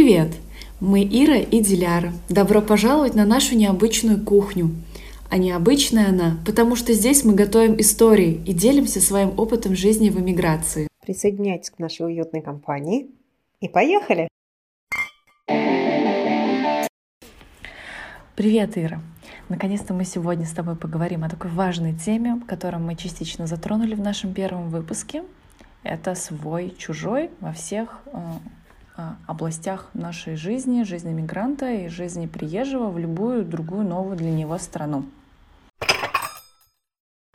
Привет! Мы Ира и Диляра. Добро пожаловать на нашу необычную кухню. А необычная она, потому что здесь мы готовим истории и делимся своим опытом жизни в эмиграции. Присоединяйтесь к нашей уютной компании и поехали! Привет, Ира! Наконец-то мы сегодня с тобой поговорим о такой важной теме, которую мы частично затронули в нашем первом выпуске. Это свой-чужой во всех э, областях нашей жизни, жизни мигранта и жизни приезжего в любую другую новую для него страну.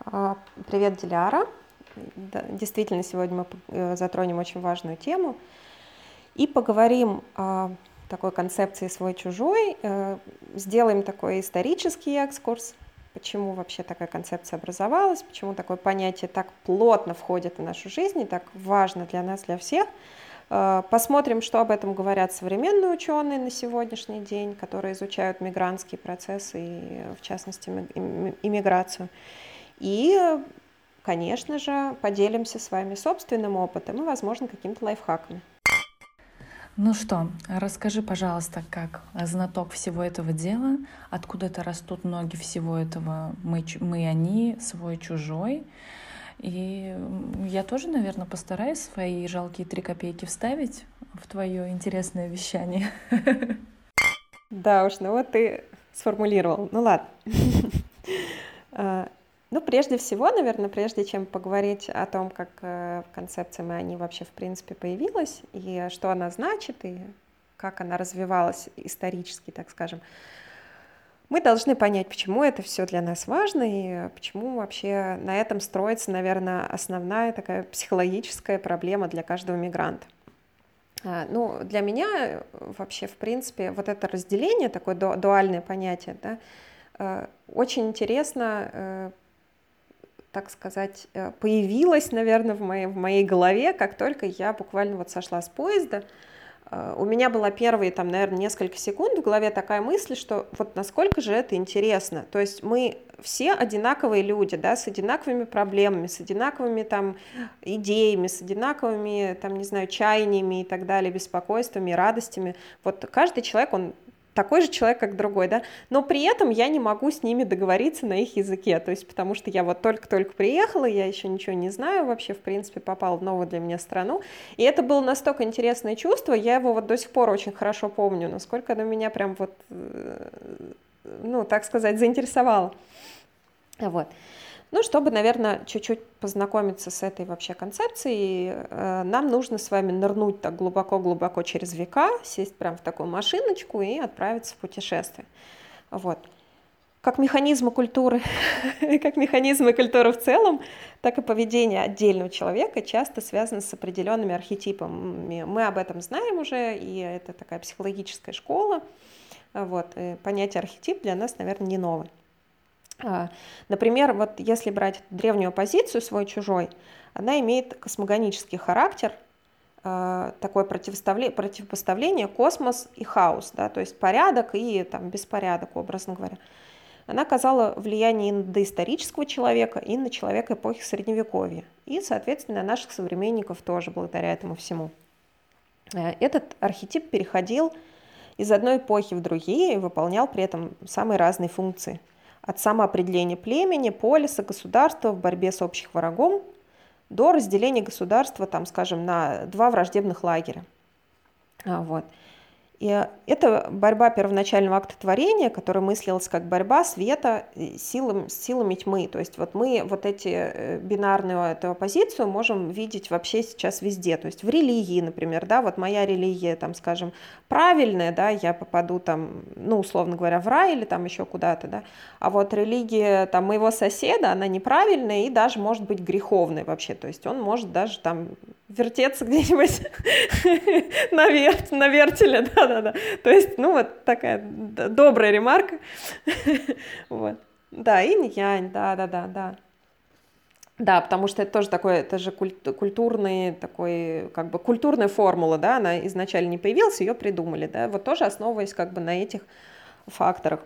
А, привет, Диляра. Действительно, сегодня мы э, затронем очень важную тему и поговорим о такой концепции свой-чужой, э, сделаем такой исторический экскурс, почему вообще такая концепция образовалась, почему такое понятие так плотно входит в нашу жизнь и так важно для нас, для всех – посмотрим, что об этом говорят современные ученые на сегодняшний день, которые изучают мигрантские процессы и, в частности, иммиграцию. И, конечно же, поделимся с вами собственным опытом и, возможно, какими-то лайфхаками. Ну что, расскажи, пожалуйста, как знаток всего этого дела, откуда это растут ноги всего этого мы, мы они, свой, чужой, и я тоже, наверное, постараюсь свои жалкие три копейки вставить в твое интересное вещание. Да уж, ну вот ты сформулировал. Ну ладно. А, ну, прежде всего, наверное, прежде чем поговорить о том, как э, концепция они вообще в принципе появилась, и что она значит, и как она развивалась исторически, так скажем, мы должны понять, почему это все для нас важно и почему вообще на этом строится, наверное, основная такая психологическая проблема для каждого мигранта. А, ну, для меня вообще, в принципе, вот это разделение, такое дуальное понятие, да, э, очень интересно, э, так сказать, э, появилось, наверное, в моей, в моей голове, как только я буквально вот сошла с поезда, Э, у меня была первые, там, наверное, несколько секунд в голове такая мысль, что вот насколько же это интересно. То есть мы все одинаковые люди, да, с одинаковыми проблемами, с одинаковыми там идеями, с одинаковыми, там, не знаю, чаяниями и так далее, беспокойствами, радостями. Вот каждый человек, он такой же человек, как другой, да, но при этом я не могу с ними договориться на их языке, то есть потому что я вот только-только приехала, я еще ничего не знаю вообще, в принципе, попала в новую для меня страну, и это было настолько интересное чувство, я его вот до сих пор очень хорошо помню, насколько оно меня прям вот, э, ну, так сказать, заинтересовало, вот. Ну, чтобы, наверное, чуть-чуть познакомиться с этой вообще концепцией, э, нам нужно с вами нырнуть так глубоко-глубоко через века, сесть прямо в такую машиночку и отправиться в путешествие. Вот. Как механизмы культуры, как механизмы культуры в целом, так и поведение отдельного человека часто связано с определенными архетипами. Мы об этом знаем уже, и это такая психологическая школа. Вот. Понятие архетип для нас, наверное, не новое. А, например, вот если брать древнюю позицию свой-чужой, она имеет космогонический характер, а, такое противопоставление космос и хаос, да, то есть порядок и там, беспорядок, образно говоря. Она оказала влияние и на доисторического человека, и на человека эпохи Средневековья, и, соответственно, на наших современников тоже благодаря этому всему. Э, этот архетип переходил из одной эпохи в другие и выполнял при этом самые разные функции – от самоопределения племени, полиса, государства в борьбе с общим врагом до разделения государства, там, скажем, на два враждебных лагеря. А, вот. И это борьба первоначального акта творения, которая мыслилась как борьба света силами, с силами тьмы. То есть вот мы вот эти э, бинарную эту оппозицию можем видеть вообще сейчас везде. То есть в религии, например, да, вот моя религия, там, скажем, правильная, да, я попаду там, ну, условно говоря, в рай или там еще куда-то, да, а вот религия там моего соседа, она неправильная и даже может быть греховной вообще. То есть он может даже там вертеться где-нибудь на, вер... на вертеле, да-да-да. То есть, ну, вот такая добрая ремарка. вот. Да, инь-янь, да-да-да, да. Да, потому что это тоже такое, это же культурный такой, как бы культурная формула, да, она изначально не появилась, ее придумали, да, вот тоже основываясь как бы на этих факторах.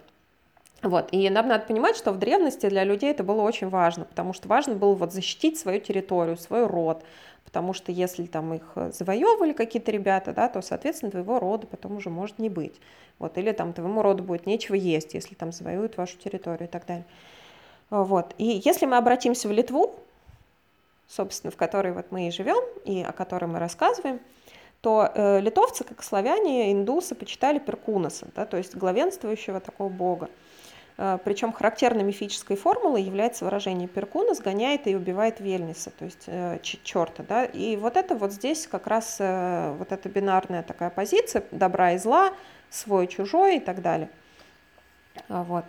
Вот. И нам надо понимать, что в древности для людей это было очень важно, потому что важно было вот защитить свою территорию, свой род, потому что если там их завоевывали какие-то ребята, да, то, соответственно, твоего рода потом уже может не быть. Вот. Или там твоему роду будет нечего есть, если там завоюют вашу территорию и так далее. Вот. И если мы обратимся в Литву, собственно, в которой вот мы и живем, и о которой мы рассказываем, то э, литовцы, как славяне, индусы, почитали Перкунаса, да, то есть главенствующего такого бога. Э, причем характерной мифической формулой является выражение Перкуна сгоняет и убивает Вельниса, то есть э, черта. Да? И вот это вот здесь как раз э, вот эта бинарная такая позиция добра и зла, свой, чужой и так далее. Вот.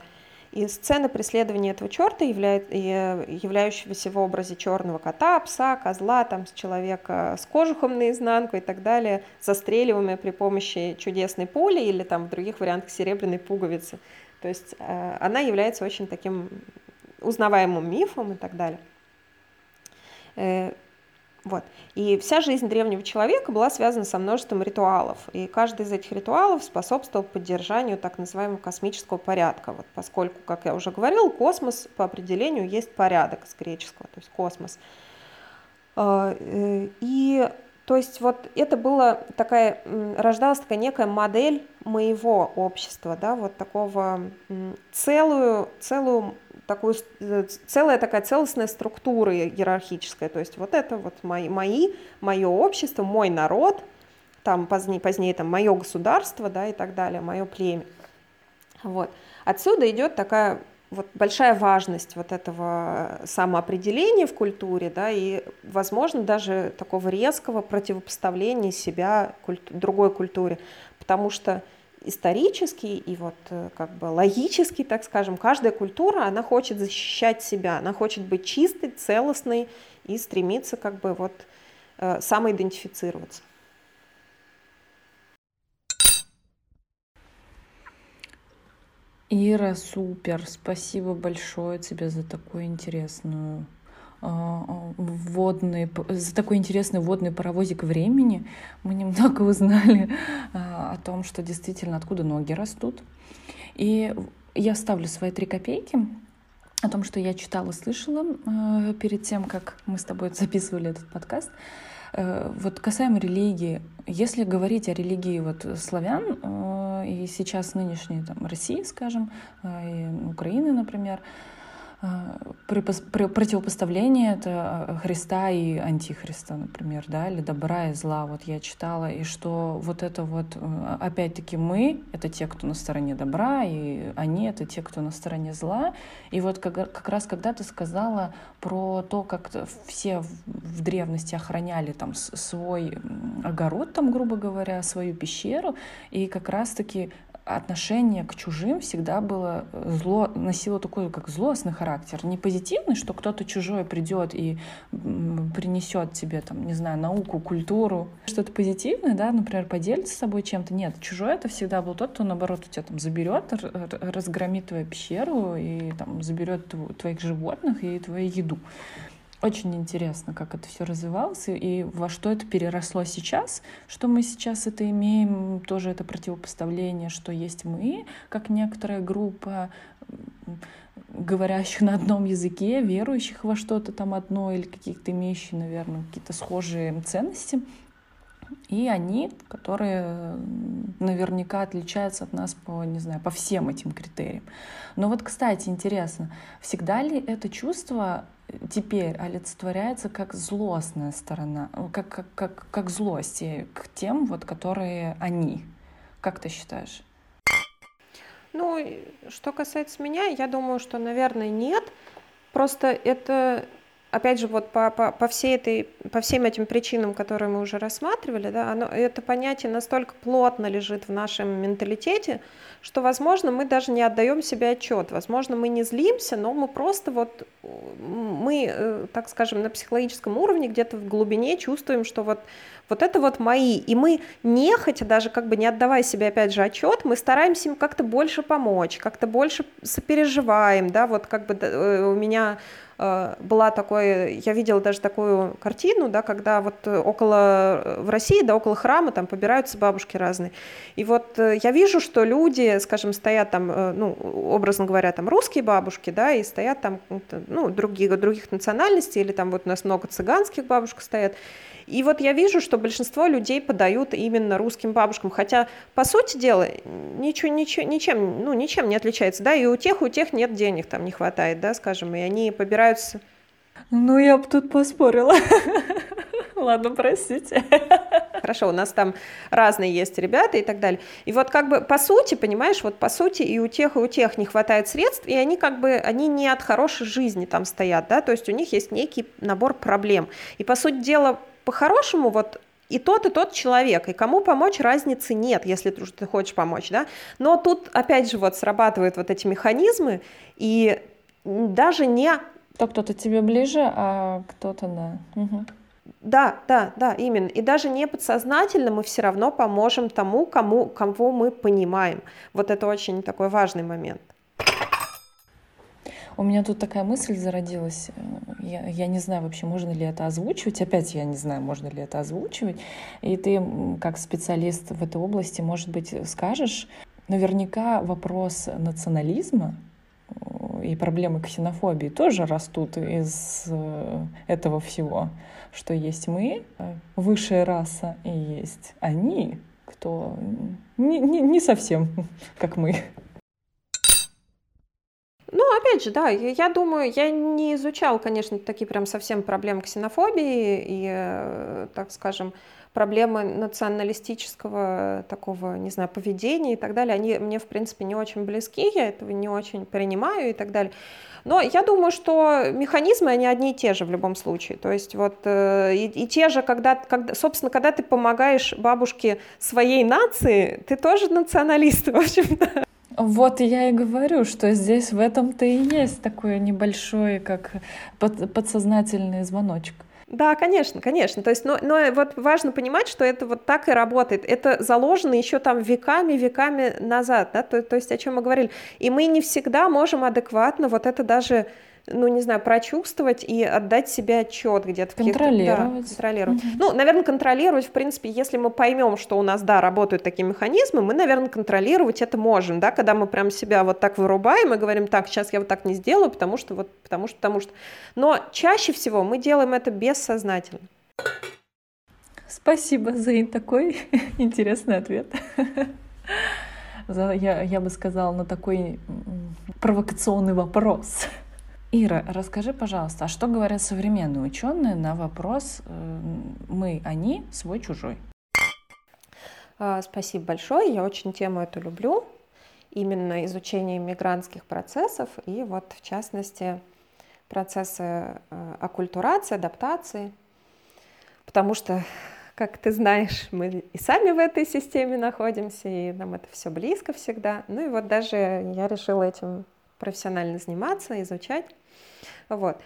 И сцена преследования этого черта, являющегося в образе черного кота, пса, козла, там, с человека с кожухом наизнанку и так далее, застреливаемые при помощи чудесной пули или там в других вариантах серебряной пуговицы. То есть э, она является очень таким узнаваемым мифом и так далее. Э, вот. И вся жизнь древнего человека была связана со множеством ритуалов. И каждый из этих ритуалов способствовал поддержанию так называемого космического порядка. Вот поскольку, как я уже говорил, космос по определению есть порядок с греческого, то есть космос. Э, и то есть вот это была такая, рождалась такая некая модель моего общества, да, вот такого целую, целую такую, э, целая такая целостная структура иерархическая, то есть вот это вот мои, мои мое общество, мой народ, там позднее, позднее там мое государство, да, и так далее, мое племя. Вот. Отсюда идет такая вот большая важность вот этого самоопределения в культуре, да, и, возможно, даже такого резкого противопоставления себя культу другой культуре, потому что исторически и вот э, как бы логически, так скажем, каждая культура, она хочет защищать себя, она хочет быть чистой, целостной и стремиться как бы вот э, самоидентифицироваться. Ира, супер, спасибо большое тебе за такую интересную а, а, вводный, за такой интересный водный паровозик времени. Мы немного узнали а, о том, что действительно откуда ноги растут. И я ставлю свои три копейки о том, что я читала, слышала перед тем, как мы с тобой записывали этот подкаст. Э, вот касаемо религии, если говорить о религии вот славян э, и сейчас нынешней там, России, скажем, э, и Украины, например, при противопоставлении это Христа и Антихриста, например, да, или добра и зла, вот я читала, и что вот это вот, опять-таки мы, это те, кто на стороне добра, и они, это те, кто на стороне зла, и вот как, как раз когда ты сказала про то, как все в древности охраняли там свой огород, там, грубо говоря, свою пещеру, и как раз-таки отношение к чужим всегда было э, зло, носило такой как злостный характер. Не позитивный, что кто-то чужой придет и принесет тебе, там, не знаю, науку, культуру. Что-то позитивное, да, например, поделится с собой чем-то. Нет, чужой это всегда был тот, кто, наоборот, у тебя там заберет, разгромит твою пещеру и там заберет твоих животных и твою еду. Очень интересно, как это все развивалось и во что это переросло сейчас, что мы сейчас это имеем, тоже это противопоставление, что есть мы, как некоторая группа говорящих на одном языке, верующих во что-то там одно или каких-то имеющих, наверное, какие-то схожие ценности. И они, которые наверняка отличаются от нас по, не знаю, по всем этим критериям. Но вот, кстати, интересно, всегда ли это чувство теперь олицетворяется как злостная сторона, ну, как, как, как, как злость к тем, вот, которые они. Как ты считаешь? Ну, что касается меня, я думаю, что, наверное, нет. Просто это опять же, вот по, по, по, всей этой, по всем этим причинам, которые мы уже рассматривали, да, оно, это понятие настолько плотно лежит в нашем менталитете, что, возможно, мы даже не отдаем себе отчет. Возможно, мы не злимся, но мы просто вот, мы, э, так скажем, на психологическом уровне где-то в глубине чувствуем, что вот Вот это вот мои. И мы не хотя даже как бы не отдавая себе опять же отчет, мы стараемся им как-то больше помочь, как-то больше сопереживаем, да, вот как бы э, у меня была такой, я видела даже такую картину, да, когда вот около, э, в России, да, около храма там побираются бабушки разные. И вот э, я вижу, что люди, скажем, стоят там, ну, образно говоря, там русские бабушки, да, и стоят там, ну, других, других национальностей, или там вот у нас много цыганских бабушек стоят, и вот я вижу, что большинство людей подают именно русским бабушкам, хотя, по сути дела, ничего, ничего, ничем, ну, ничем не отличается, да, и у тех, у тех нет денег, там не хватает, да, скажем, и они побираются... Ну, я бы тут поспорила. Ладно, простите. Хорошо, у нас там разные есть ребята и так далее. И вот как бы по сути, понимаешь, вот по сути и у тех, и у тех не хватает средств, и они как бы, они не от хорошей жизни там стоят, да, то есть у них есть некий набор проблем. И по сути дела, по-хорошему, вот и тот, и тот человек, и кому помочь разницы нет, если ты, хочешь помочь, да. Но тут, опять же, вот срабатывают вот эти механизмы, и даже не... То кто-то тебе ближе, а кто-то, да. Угу. Да, да, да, именно. И даже не подсознательно мы все равно поможем тому, кому, кого мы понимаем. Вот это очень такой важный момент. У меня тут такая мысль зародилась. Я, я не знаю вообще, можно ли это озвучивать. Опять я не знаю, можно ли это озвучивать. И ты, как специалист в этой области, может быть, скажешь, наверняка вопрос национализма э, и проблемы ксенофобии тоже растут из э, этого всего, что есть мы, э, высшая раса, и есть они, кто не, не, не совсем как мы. Ну, опять же, да, я, думаю, я не изучал, конечно, такие прям совсем проблемы ксенофобии и, э, так скажем, проблемы националистического такого, не знаю, поведения и так далее, они мне, в принципе, не очень близки, я этого не очень принимаю и так далее. Но я думаю, что механизмы, они одни и те же в любом случае. То есть вот э, и, и те же, когда, когда, собственно, когда ты помогаешь бабушке своей нации, ты тоже националист, в общем-то. Вот я и говорю, что здесь в этом-то и есть такой небольшой, как под, подсознательный звоночек. Да, конечно, конечно. То есть, но, но вот важно понимать, что это вот так и работает. Это заложено еще там веками, веками назад, да, то, то есть о чем мы говорили. И мы не всегда можем адекватно вот это даже ну, не знаю, прочувствовать и отдать себе отчет где-то. Контролировать. Да, контролировать. Угу. Ну, наверное, контролировать, в принципе, если мы поймем, что у нас, да, работают такие механизмы, мы, наверное, контролировать это можем, да, когда мы прям себя вот так вырубаем и говорим, так, сейчас я вот так не сделаю, потому что вот, потому что, потому что. Но чаще всего мы делаем это бессознательно. Спасибо за такой интересный ответ. Я, я бы сказала, на такой провокационный вопрос. Ира, расскажи, пожалуйста, а что говорят современные ученые на вопрос э, «мы, они, свой, чужой»? А, спасибо большое, я очень тему эту люблю, именно изучение мигрантских процессов и вот в частности процессы э, оккультурации, адаптации, потому что, как ты знаешь, мы и сами в этой системе находимся, и нам это все близко всегда. Ну и вот даже я решила этим профессионально заниматься, изучать. Вот.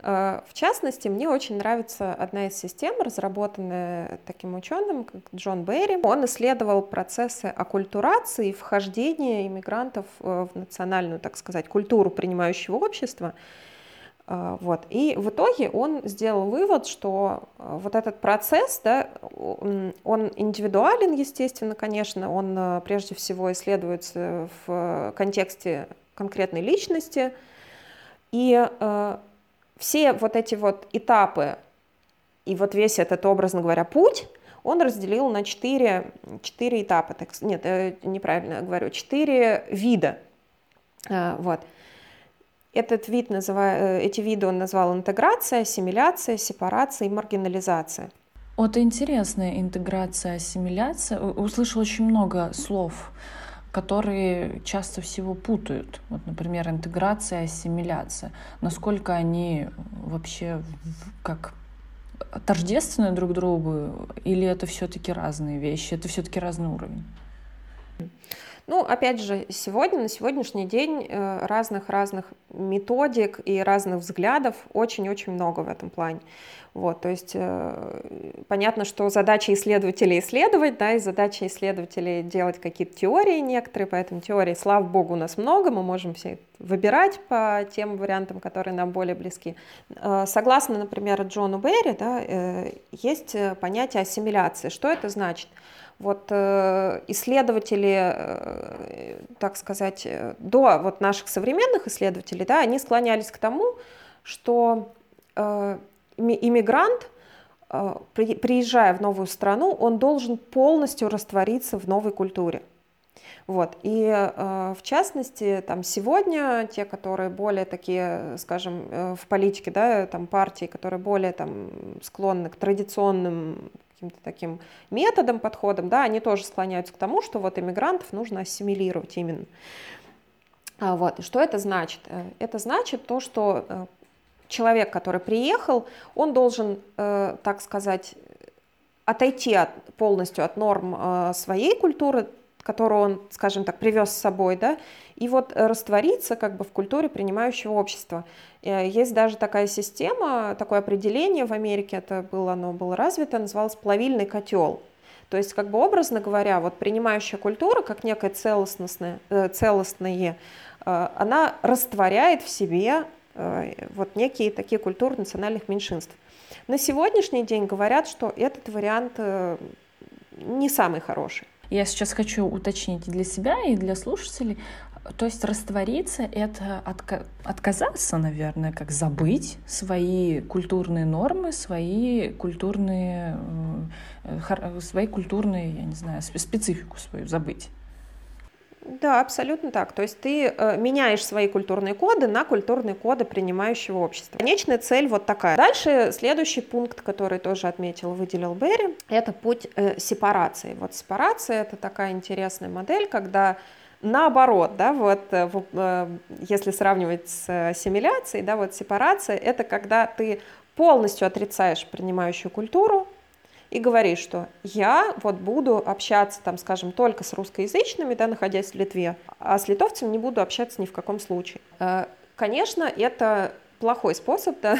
Э, в частности, мне очень нравится одна из систем, разработанная таким ученым, как Джон Берри. Он исследовал процессы оккультурации, вхождения иммигрантов э, в национальную, так сказать, культуру принимающего общества. Э, вот. И в итоге он сделал вывод, что вот этот процесс, да, он индивидуален, естественно, конечно, он прежде всего исследуется в контексте конкретной личности, и э, все вот эти вот этапы и вот весь этот, образно говоря, путь, он разделил на четыре, четыре этапа. Так, нет, э, неправильно говорю, четыре вида. Э, вот. Этот вид называю, э, эти виды он назвал интеграция, ассимиляция, сепарация и маргинализация. Вот интересная интеграция, ассимиляция. Услышал очень много слов которые часто всего путают. Вот, например, интеграция, ассимиляция. Насколько они вообще как тождественны друг другу, или это все-таки разные вещи, это все-таки разный уровень? Ну, опять же, сегодня, на сегодняшний день разных-разных методик и разных взглядов очень-очень много в этом плане. Вот, то есть э, понятно, что задача исследователей исследовать, да, и задача исследователей делать какие-то теории некоторые, поэтому теории, слава богу, у нас много, мы можем все выбирать по тем вариантам, которые нам более близки. Э, согласно, например, Джону Берри, да, э, есть понятие ассимиляции. Что это значит? Вот э, исследователи, э, так сказать, до вот наших современных исследователей, да, они склонялись к тому, что э, иммигрант, э, приезжая в новую страну, он должен полностью раствориться в новой культуре. Вот. И э, в частности, там сегодня те, которые более такие, скажем, э, в политике, да, там партии, которые более там склонны к традиционным каким-то таким методам, подходам, да, они тоже склоняются к тому, что вот иммигрантов нужно ассимилировать именно. А вот. Что это значит? Это значит то, что человек, который приехал, он должен, э, так сказать, отойти от, полностью от норм э, своей культуры, которую он, скажем так, привез с собой, да, и вот раствориться как бы в культуре принимающего общества. Э, есть даже такая система, такое определение в Америке, это было, оно было развито, называлось плавильный котел. То есть, как бы образно говоря, вот принимающая культура, как некое целостное, целостное, она растворяет в себе Э, вот некие такие культуры национальных меньшинств. На сегодняшний день говорят, что этот вариант э, не самый хороший. Я сейчас хочу уточнить для себя и для слушателей. То есть раствориться — это отка- отказаться, наверное, как забыть свои культурные нормы, свои культурные, э, свои культурные, я не знаю, специфику свою забыть. Да, абсолютно так. То есть ты э, меняешь свои культурные коды на культурные коды принимающего общества. Конечная цель вот такая. Дальше следующий пункт, который тоже отметил, выделил Берри, это путь э, сепарации. Вот сепарация это такая интересная модель, когда наоборот, да, вот э, э, если сравнивать с ассимиляцией, да, вот сепарация это когда ты полностью отрицаешь принимающую культуру, и говоришь, что я вот буду общаться, там, скажем, только с русскоязычными, да, находясь в Литве, а с литовцем не буду общаться ни в каком случае. Э, конечно, это плохой способ, да,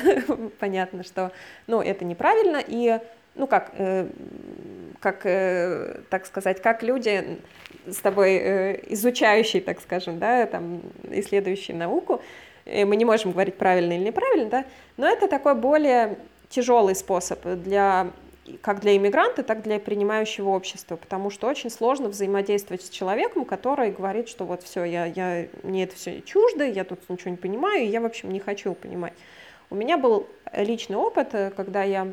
понятно, что, ну, это неправильно, и, ну, как, как, э, так сказать, как люди с тобой изучающие, так скажем, да, там, исследующие науку, мы не можем говорить правильно или неправильно, да, но это такой более тяжелый способ для как для иммигранта, так и для принимающего общества, потому что очень сложно взаимодействовать с человеком, который говорит, что вот все, я, я, мне это все чуждо, я тут ничего не понимаю, и я, в общем, не хочу понимать. У меня был личный опыт, э, когда я э,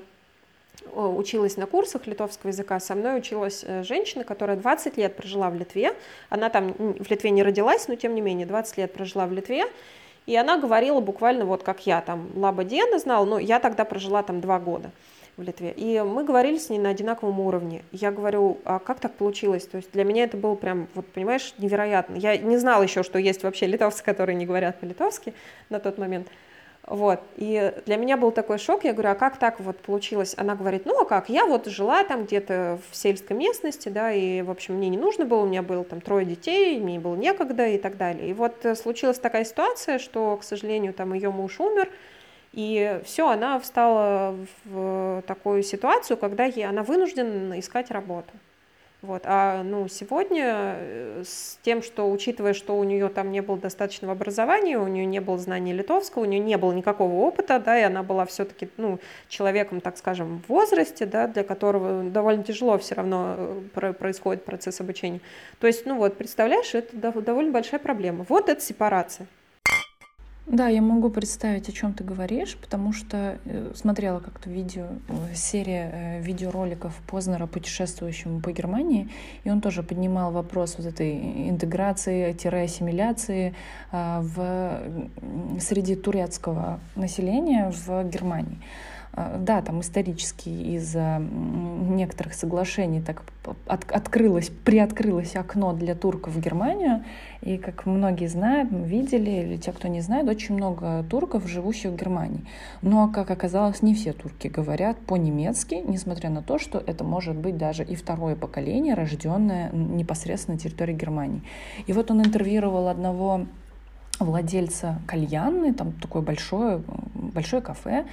училась на курсах литовского языка, со мной училась э, женщина, которая 20 лет прожила в Литве, она там в Литве не родилась, но тем не менее 20 лет прожила в Литве, и она говорила буквально вот как я, там, Лаба знала, но я тогда прожила там два года в Литве. И мы говорили с ней на одинаковом уровне. Я говорю, а как так получилось? То есть для меня это было прям, вот понимаешь, невероятно. Я не знала еще, что есть вообще литовцы, которые не говорят по-литовски на тот момент. Вот. И для меня был такой шок. Я говорю, а как так вот получилось? Она говорит, ну а как? Я вот жила там где-то в сельской местности, да, и, в общем, мне не нужно было, у меня было там трое детей, мне было некогда и так далее. И вот э, случилась такая ситуация, что, к сожалению, там ее муж умер, и все, она встала в такую ситуацию, когда ей, она вынуждена искать работу. Вот. А ну, сегодня э, с тем, что учитывая, что у нее там не было достаточного образования, у нее не было знаний литовского, у нее не было никакого опыта, да, и она была все-таки ну, человеком, так скажем, в возрасте, да, для которого довольно тяжело все равно э, происходит процесс обучения. То есть, ну вот, представляешь, это довольно большая проблема. Вот это сепарация. Да, я могу представить, о чем ты говоришь, потому что э, смотрела как-то видео, э, серия э, видеороликов Познера, путешествующему по Германии, и он тоже поднимал вопрос вот этой интеграции-ассимиляции в, среди турецкого населения в Германии. А, да, там исторически из-за некоторых соглашений так от, открылось, приоткрылось окно для турков в Германию. И как многие знают, мы видели, или те, кто не знает, очень много турков, живущих в Германии. Но, как оказалось, не все турки говорят по-немецки, несмотря на то, что это может быть даже и второе поколение, рожденное непосредственно на территории Германии. И вот он интервьюировал одного владельца кальянной, там такое большое, большое кафе,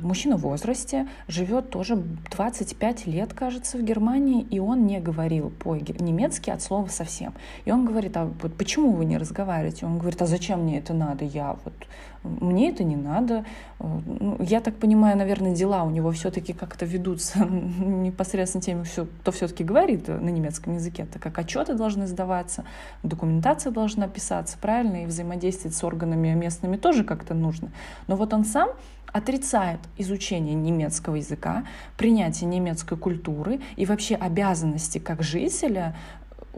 мужчина в возрасте, живет тоже 25 лет, кажется, в Германии, и он не говорил по-немецки от слова совсем. И он говорит, а вот почему вы не разговариваете? Он говорит, а зачем мне это надо? Я вот мне это не надо. Э, ну, я так понимаю, наверное, дела у него все-таки как-то ведутся непосредственно теми, кто все-таки говорит на немецком языке, так как отчеты должны сдаваться, документация должна писаться, правильно, и взаимодействовать с органами местными тоже как-то нужно. Но вот он сам отрицает изучение немецкого языка, принятие немецкой культуры и вообще обязанности как жителя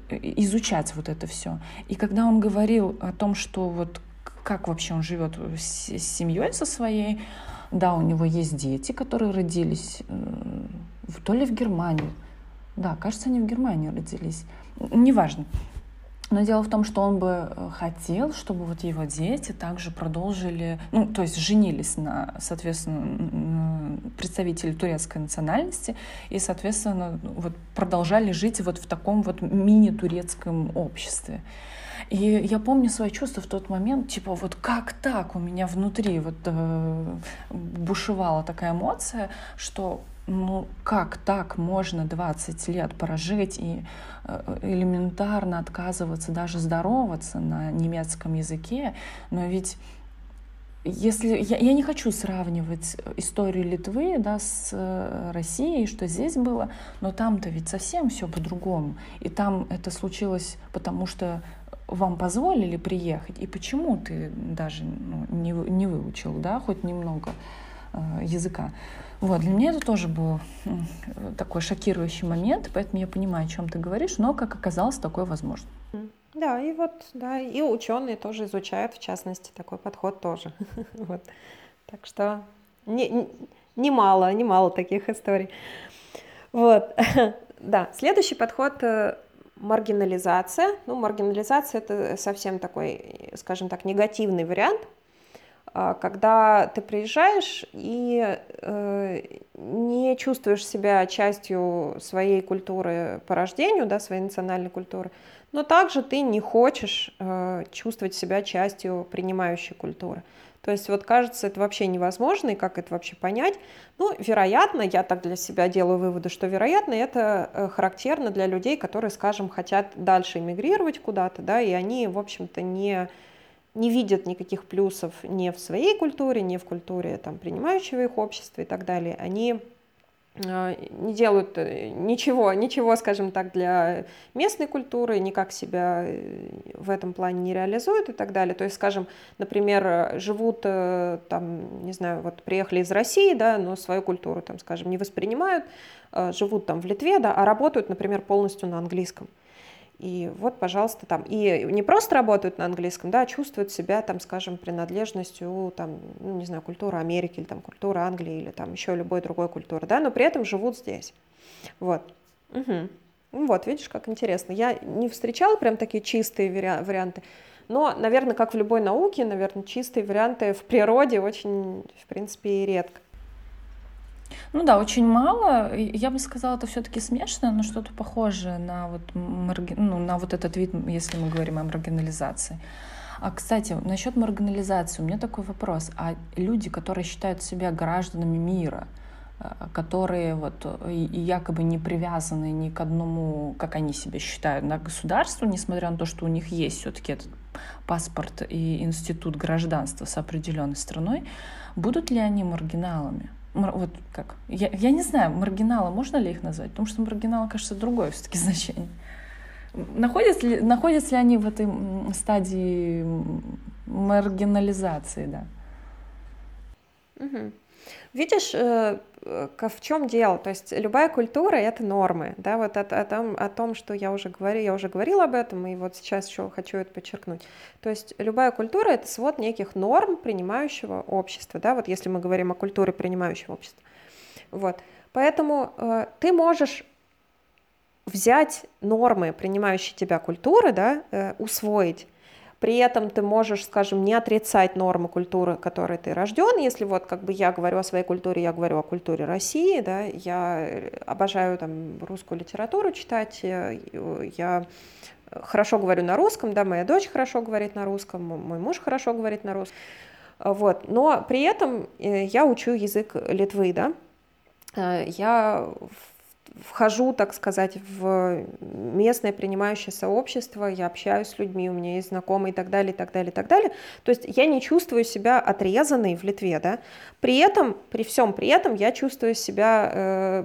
э, изучать вот это все. И когда он говорил о том, что вот как вообще он живет с, семьей со своей. Да, у него есть дети, которые родились то ли в Германии. Да, кажется, они в Германии родились. Неважно. Но дело в том, что он бы э, хотел, чтобы вот его дети также продолжили, ну, то есть женились на, соответственно, представителей турецкой национальности и, соответственно, вот продолжали жить вот в таком вот мини-турецком обществе. И я помню свои чувства в тот момент, типа, вот как так у меня внутри вот э, бушевала такая эмоция, что ну как так можно 20 лет прожить и э, элементарно отказываться даже здороваться на немецком языке, но ведь если я, я не хочу сравнивать историю Литвы да, с э, Россией, что здесь было, но там-то ведь совсем все по-другому. И там это случилось, потому что вам позволили приехать, и почему ты даже ну, не, не выучил, да, хоть немного языка. Вот, для меня это тоже был такой шокирующий момент, поэтому я понимаю, о чем ты говоришь, но, как оказалось, такое возможно. Да, и вот, да, и ученые тоже изучают, в частности, такой подход тоже. вот. Так что не, немало, немало таких историй. Вот, да, следующий подход э, маргинализация. Ну, маргинализация это совсем такой, скажем так, негативный вариант, когда ты приезжаешь и э, не чувствуешь себя частью своей культуры по рождению, да, своей национальной культуры, но также ты не хочешь э, чувствовать себя частью принимающей культуры. То есть вот кажется, это вообще невозможно, и как это вообще понять? Ну, вероятно, я так для себя делаю выводы, что, вероятно, это э, характерно для людей, которые, скажем, хотят дальше эмигрировать куда-то, да, и они, в общем-то, не, не видят никаких плюсов ни в своей культуре, ни в культуре там, принимающего их общества и так далее. Они а, не делают э, ничего, ничего, скажем так, для местной культуры, никак себя э, в этом плане не реализуют и так далее. То есть, скажем, например, живут э, там, не знаю, вот приехали из России, да, но свою культуру, там, скажем, не воспринимают, живут там в Литве, да, а работают, например, полностью на английском. И вот, пожалуйста, там, и не просто работают на английском, да, а чувствуют себя, там, скажем, принадлежностью, там, ну, не знаю, культуры Америки или там культуры Англии или там еще любой другой культуры, да, но при этом живут здесь. Вот. Угу. Вот, видишь, как интересно. Я не встречала прям такие чистые варианты, но, наверное, как в любой науке, наверное, чистые варианты в природе очень, в принципе, редко. Ну да, очень мало. Я бы сказала, это все-таки смешно, но что-то похожее на вот, марги... ну, на вот этот вид, если мы говорим о маргинализации. А, кстати, насчет маргинализации у меня такой вопрос. А люди, которые считают себя гражданами мира, э, которые вот якобы не привязаны ни к одному, как они себя считают, на государству, несмотря на то, что у них есть все-таки этот паспорт и институт гражданства с определенной страной, будут ли они маргиналами? Вот как, я, я не знаю, маргиналы, можно ли их назвать? Потому что маргиналы, кажется, другое все-таки значение. Находятся ли, находятся ли они в этой стадии маргинализации, да? Угу. Видишь, э, в чем дело? То есть любая культура — это нормы, да, вот о, о, том, о том, что я уже говорю, я уже говорила об этом, и вот сейчас еще хочу это подчеркнуть. То есть любая культура — это свод неких норм принимающего общества, да, вот если мы говорим о культуре принимающего общества. Вот. Поэтому э, ты можешь взять нормы принимающей тебя культуры, да, э, усвоить, при этом ты можешь, скажем, не отрицать нормы культуры, которой ты рожден. Если вот как бы я говорю о своей культуре, я говорю о культуре России, да, я обожаю там русскую литературу читать, я, я хорошо говорю на русском, да, моя дочь хорошо говорит на русском, мой муж хорошо говорит на русском. Вот. Но при этом э, я учу язык Литвы, да. Э, я вхожу, так сказать, в местное принимающее сообщество, я общаюсь с людьми, у меня есть знакомые и так далее, и так далее, и так далее. То есть я не чувствую себя отрезанной в Литве, да. При этом, при всем при этом я чувствую себя э,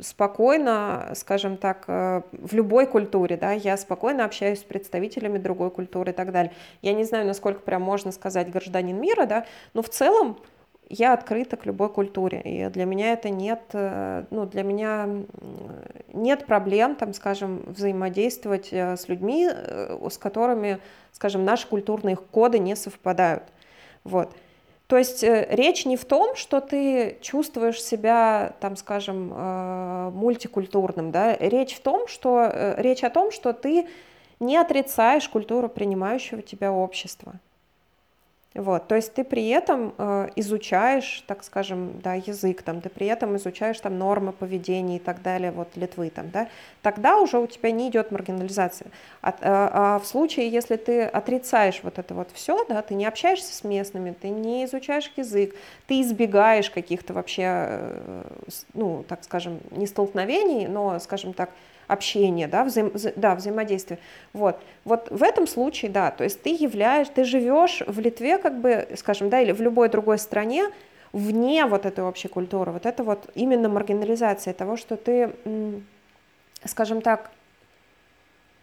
спокойно, скажем так, э, в любой культуре, да, я спокойно общаюсь с представителями другой культуры и так далее. Я не знаю, насколько прям можно сказать гражданин мира, да, но в целом я открыта к любой культуре, и для меня это нет, э, ну, для меня нет проблем, там, скажем, взаимодействовать э, с людьми, э, с которыми, скажем, наши культурные коды не совпадают, вот. То есть речь не в том, что ты чувствуешь себя, там, скажем, мультикультурным, да, речь в том, что, речь о том, что ты не отрицаешь культуру принимающего тебя общества. Вот, то есть ты при этом э, изучаешь, так скажем, да, язык, там, ты при этом изучаешь там нормы поведения и так далее, вот Литвы там, да, тогда уже у тебя не идет маргинализация. А, а, а в случае, если ты отрицаешь вот это вот все, да, ты не общаешься с местными, ты не изучаешь язык, ты избегаешь каких-то вообще, э, ну, так скажем, не столкновений, но, скажем так, общение, да, взаим, да, взаимодействие. Вот. вот в этом случае, да, то есть ты являешь, ты живешь в Литве, как бы, скажем, да, или в любой другой стране, вне вот этой общей культуры, вот это вот именно маргинализация того, что ты, скажем так,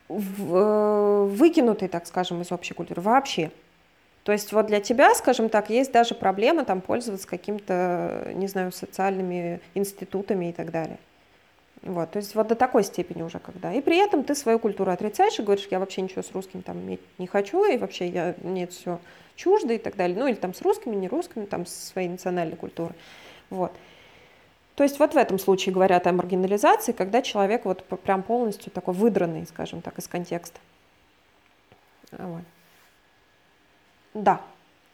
выкинутый, так скажем, из общей культуры вообще. То есть вот для тебя, скажем так, есть даже проблема там пользоваться какими-то, не знаю, социальными институтами и так далее. Вот, то есть вот до такой степени уже когда. И при этом ты свою культуру отрицаешь и говоришь, я вообще ничего с русским там иметь не хочу, и вообще я, мне это все чуждо и так далее. Ну или там с русскими, не русскими, там с своей национальной культурой. Вот. То есть вот в этом случае говорят о маргинализации, когда человек вот прям полностью такой выдранный, скажем так, из контекста. Вот. Да,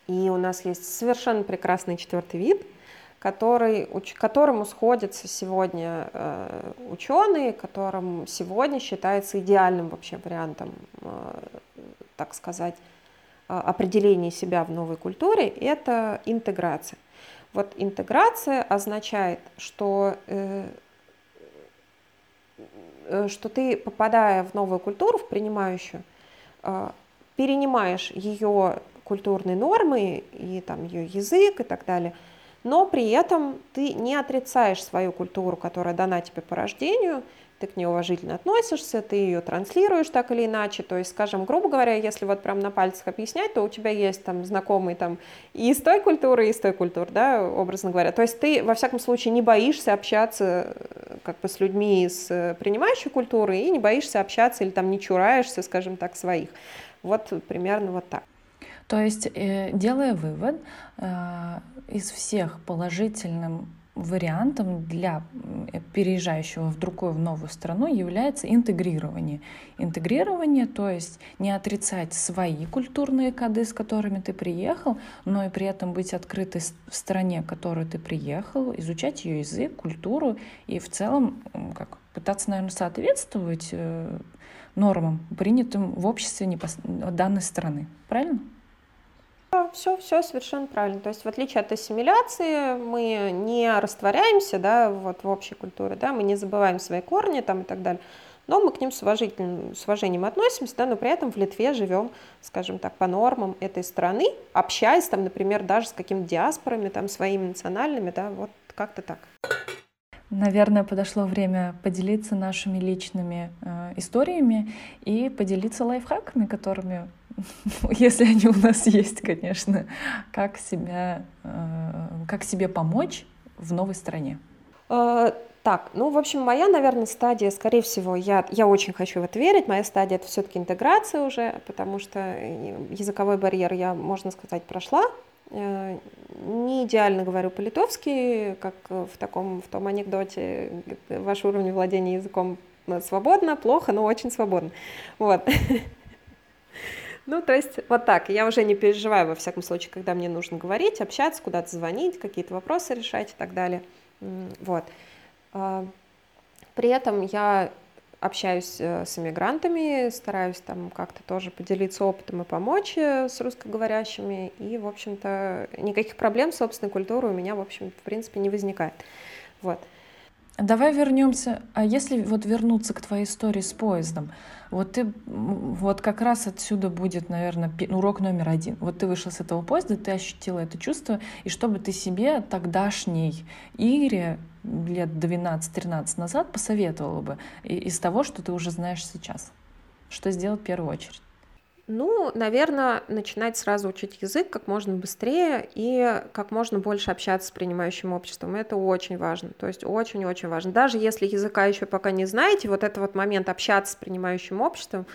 и у нас есть совершенно прекрасный четвертый вид – который, которому сходятся сегодня э, ученые, которым сегодня считается идеальным вообще вариантом, э, так сказать, э, определения себя в новой культуре, это интеграция. Вот интеграция означает, что, что ты, попадая в новую культуру, в принимающую, перенимаешь ее культурные нормы и там ее язык и так далее – но при этом ты не отрицаешь свою культуру, которая дана тебе по рождению, ты к ней уважительно относишься, ты ее транслируешь так или иначе. То есть, скажем, грубо говоря, если вот прям на пальцах объяснять, то у тебя есть там знакомый там и из той культуры, и из той культуры, да, образно говоря. То есть ты, во всяком случае, не боишься общаться э, как бы с людьми из э, принимающей культуры и не боишься общаться или там не чураешься, скажем так, своих. Вот примерно вот так. То есть, э, делая вывод, э, из всех положительным вариантом для переезжающего в другую, в новую страну является интегрирование. Интегрирование, то есть не отрицать свои культурные коды, с которыми ты приехал, но и при этом быть открытой в стране, в которую ты приехал, изучать ее язык, культуру и в целом как, пытаться, наверное, соответствовать э, нормам, принятым в обществе данной страны. Правильно? Все, все совершенно правильно. То есть в отличие от ассимиляции мы не растворяемся, да, вот в общей культуре, да, мы не забываем свои корни там и так далее, но мы к ним с, уважительным, с уважением относимся, да, но при этом в Литве живем, скажем так, по нормам этой страны, общаясь там, например, даже с какими-то диаспорами, там, своими национальными, да, вот как-то так. Наверное, подошло время поделиться нашими личными э, историями и поделиться лайфхаками, которыми если они у нас есть, конечно, как себя, как себе помочь в новой стране? Так, ну, в общем, моя, наверное, стадия, скорее всего, я, я очень хочу в это верить, моя стадия это все-таки интеграция уже, потому что языковой барьер я, можно сказать, прошла. Э, не идеально говорю по-литовски, как в таком, в том анекдоте, ваш уровень владения языком свободно, плохо, но очень свободно. Вот. Ну, то есть вот так. Я уже не переживаю, во всяком случае, когда мне нужно говорить, общаться, куда-то звонить, какие-то вопросы решать и так далее. Вот. А, при этом я общаюсь э, с иммигрантами, стараюсь там как-то тоже поделиться опытом и помочь э, с русскоговорящими, и, в общем-то, никаких проблем с собственной культурой у меня, в общем, в принципе, не возникает. Вот. Давай вернемся. А если вот вернуться к твоей истории с поездом, вот ты, вот как раз отсюда будет, наверное, урок номер один. Вот ты вышел с этого поезда, ты ощутила это чувство, и чтобы ты себе тогдашней Ире лет 12-13 назад посоветовала бы из того, что ты уже знаешь сейчас? Что сделать в первую очередь? Ну, наверное, начинать сразу учить язык как можно быстрее и как можно больше общаться с принимающим обществом. Это очень важно. То есть очень-очень важно. Даже если языка еще пока не знаете, вот этот вот момент общаться с принимающим обществом,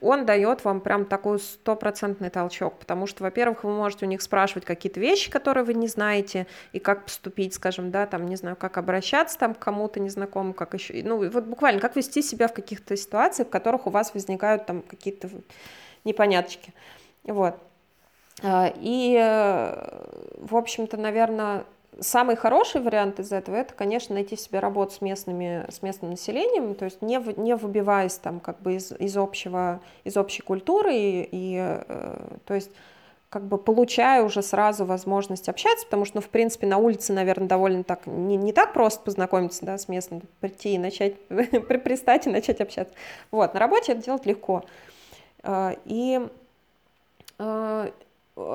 он дает вам прям такой стопроцентный толчок, потому что, во-первых, вы можете у них спрашивать какие-то вещи, которые вы не знаете, и как поступить, скажем, да, там, не знаю, как обращаться там к кому-то незнакомому, как еще, ну, вот буквально, как вести себя в каких-то ситуациях, в которых у вас возникают там какие-то непоняточки, вот. А, и, в общем-то, наверное, самый хороший вариант из этого это, конечно, найти себе работу с местными, с местным населением, то есть не, не выбиваясь там как бы из, из общего, из общей культуры и, и э, то есть как бы получая уже сразу возможность общаться, потому что, ну, в принципе, на улице, наверное, довольно так, не, не так просто познакомиться, да, с местным, прийти и начать, пристать и начать общаться. Вот, на работе это делать легко. А, и а,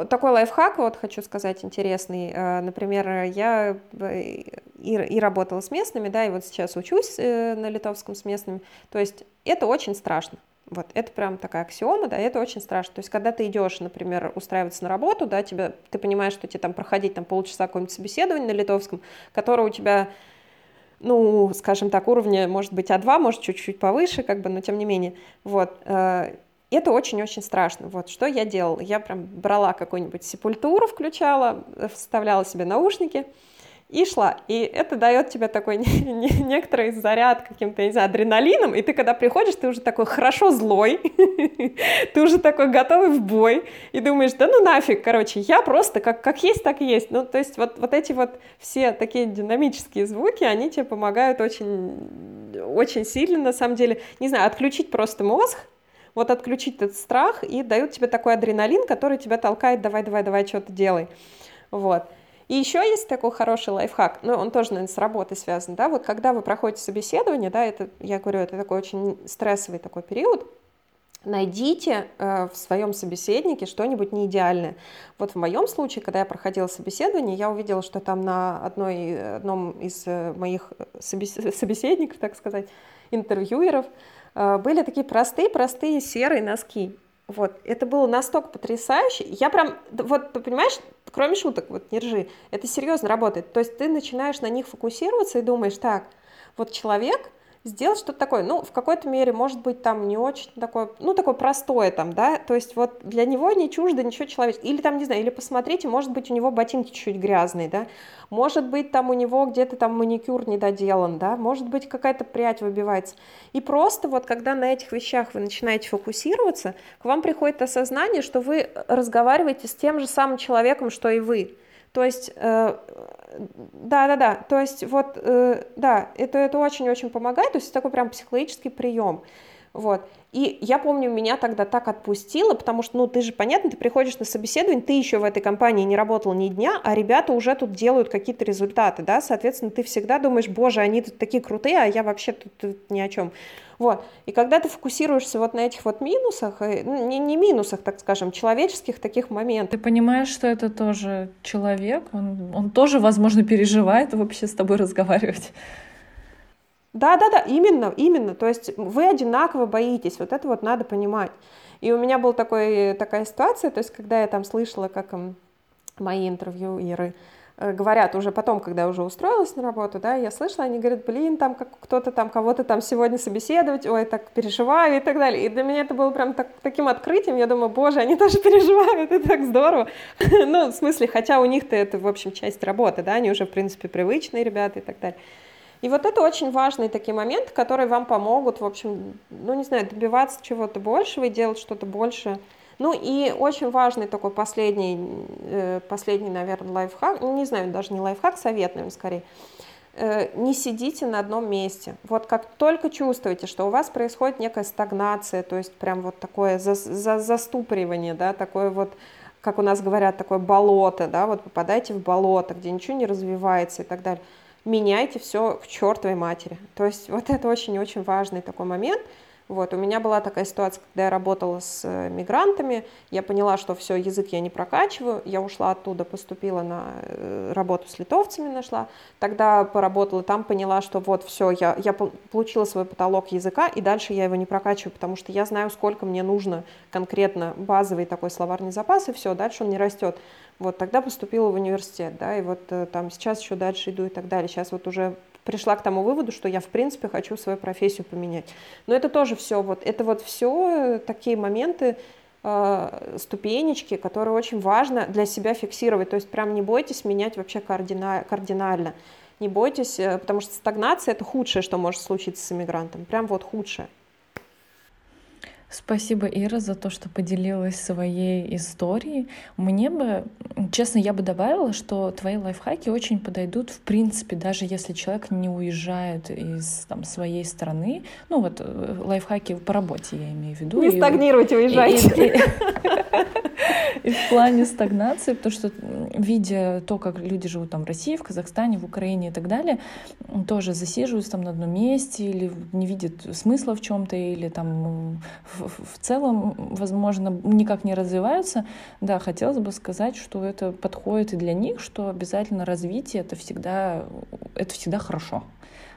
такой лайфхак, вот хочу сказать, интересный. Э, например, я э, и, и работала с местными, да, и вот сейчас учусь э, на литовском с местными. То есть это очень страшно. Вот, это прям такая аксиома, да, это очень страшно. То есть, когда ты идешь, например, устраиваться на работу, да, тебе, ты понимаешь, что тебе там проходить там полчаса какое-нибудь собеседование на литовском, которое у тебя, ну, скажем так, уровня, может быть, А2, может, чуть-чуть повыше, как бы, но тем не менее, вот, это очень-очень страшно. Вот что я делала. Я прям брала какую-нибудь сепультуру, включала, вставляла себе наушники и шла. И это дает тебе такой некоторый заряд каким-то, не знаю, адреналином, и ты когда приходишь, ты уже такой хорошо злой, ты уже такой готовый в бой, и думаешь, да ну нафиг, короче, я просто как, как есть, так и есть. Ну, то есть вот, вот эти вот все такие динамические звуки, они тебе помогают очень, очень сильно, на самом деле, не знаю, отключить просто мозг, вот отключить этот страх и дают тебе такой адреналин, который тебя толкает, давай, давай, давай, что-то делай. Вот. И еще есть такой хороший лайфхак, ну, он тоже, наверное, с работой связан, да, вот когда вы проходите собеседование, да, это, я говорю, это такой очень стрессовый такой период, найдите э, в своем собеседнике что-нибудь неидеальное. Вот в моем случае, когда я проходила собеседование, я увидела, что там на одной, одном из э, моих собеседников, так сказать, интервьюеров, были такие простые-простые серые носки. Вот, это было настолько потрясающе. Я прям, вот, ты понимаешь, кроме шуток, вот, не ржи, это серьезно работает. То есть ты начинаешь на них фокусироваться и думаешь, так, вот человек, сделать что-то такое, ну, в какой-то мере, может быть, там не очень такое, ну, такое простое там, да, то есть вот для него не чуждо ничего человеческого, или там, не знаю, или посмотрите, может быть, у него ботинки чуть-чуть грязные, да, может быть, там у него где-то там маникюр не доделан, да, может быть, какая-то прядь выбивается, и просто вот, когда на этих вещах вы начинаете фокусироваться, к вам приходит осознание, что вы разговариваете с тем же самым человеком, что и вы, то есть, э, да, да, да, то есть вот, э, да, это, это очень-очень помогает, то есть такой прям психологический прием, вот. И я помню, меня тогда так отпустило, потому что, ну, ты же, понятно, ты приходишь на собеседование, ты еще в этой компании не работал ни дня, а ребята уже тут делают какие-то результаты, да, соответственно, ты всегда думаешь, боже, они тут такие крутые, а я вообще тут, тут ни о чем. Вот. И когда ты фокусируешься вот на этих вот минусах, ну, не, не минусах, так скажем, человеческих таких моментах. Ты понимаешь, что это тоже человек, он, он тоже, возможно, переживает вообще с тобой разговаривать. Да, да, да, именно, именно. То есть вы одинаково боитесь, вот это вот надо понимать. И у меня была такой, такая ситуация, то есть когда я там слышала, как мои интервью Иры, Э, говорят уже потом, когда уже устроилась на работу, да, я слышала, они говорят, блин, там как кто-то там кого-то там сегодня собеседовать, ой, так переживаю и так далее. И для меня это было прям так, таким открытием, я думаю, боже, они тоже переживают, это так здорово. ну, в смысле, хотя у них-то это, в общем, часть работы, да, они уже, в принципе, привычные ребята и так далее. И вот это очень важные такие моменты, которые вам помогут, в общем, ну, не знаю, добиваться чего-то большего и делать что-то больше, ну и очень важный такой последний, э, последний, наверное, лайфхак, ну не знаю, даже не лайфхак, совет, наверное, скорее, э, не сидите на одном месте. Вот как только чувствуете, что у вас происходит некая стагнация, то есть прям вот такое за, за, заступоривание, да, такое вот, как у нас говорят, такое болото, да, вот попадайте в болото, где ничего не развивается и так далее, меняйте все к чертовой матери. То есть вот это очень-очень важный такой момент – вот, у меня была такая ситуация, когда я работала с э, мигрантами, я поняла, что все, язык я не прокачиваю, я ушла оттуда, поступила на э, работу с литовцами, нашла, тогда поработала там, поняла, что вот все, я, я получила свой потолок языка, и дальше я его не прокачиваю, потому что я знаю, сколько мне нужно конкретно базовый такой словарный запас, и все, дальше он не растет. Вот, тогда поступила в университет, да, и вот э, там сейчас еще дальше иду и так далее. Сейчас вот уже пришла к тому выводу, что я, в принципе, хочу свою профессию поменять. Но это тоже все, вот, это вот все такие моменты, э, ступенечки, которые очень важно для себя фиксировать. То есть прям не бойтесь менять вообще кардинально. Не бойтесь, э, потому что стагнация — это худшее, что может случиться с иммигрантом. Прям вот худшее. Спасибо, Ира, за то, что поделилась своей историей. Мне бы, честно, я бы добавила, что твои лайфхаки очень подойдут, в принципе, даже если человек не уезжает из там, своей страны. Ну вот э, лайфхаки по работе я имею в виду. Не стагнируйте, уезжайте. И в плане стагнации, потому что видя то, как люди живут там в России, в Казахстане, в Украине и так далее, тоже засиживаются там на одном месте или не видят смысла в чем-то, или там в, в целом, возможно, никак не развиваются. Да, хотелось бы сказать, что это подходит и для них, что обязательно развитие это всегда, это всегда хорошо.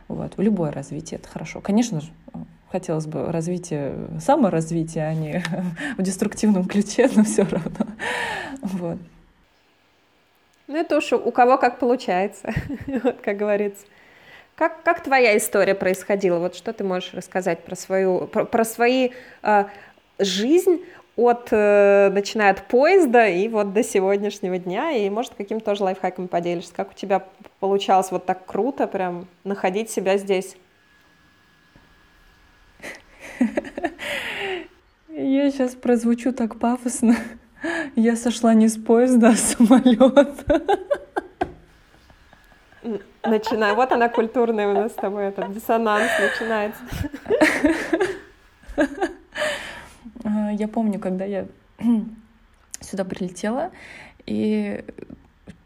Вот. Любое развитие это хорошо. Конечно же, хотелось бы развитие, саморазвитие, а не в деструктивном ключе, но все равно. Вот. Ну, это уж у кого как получается, вот, как говорится. Как, как твоя история происходила? Вот что ты можешь рассказать про свою, про, про свои э, жизнь от, э, начиная от поезда и вот до сегодняшнего дня, и, может, каким тоже лайфхаком поделишься? Как у тебя получалось вот так круто прям находить себя здесь? Я сейчас прозвучу так пафосно. Я сошла не с поезда, а с самолета. Начинаю. Вот она культурная у нас с тобой, этот диссонанс начинается. Я помню, когда я сюда прилетела, и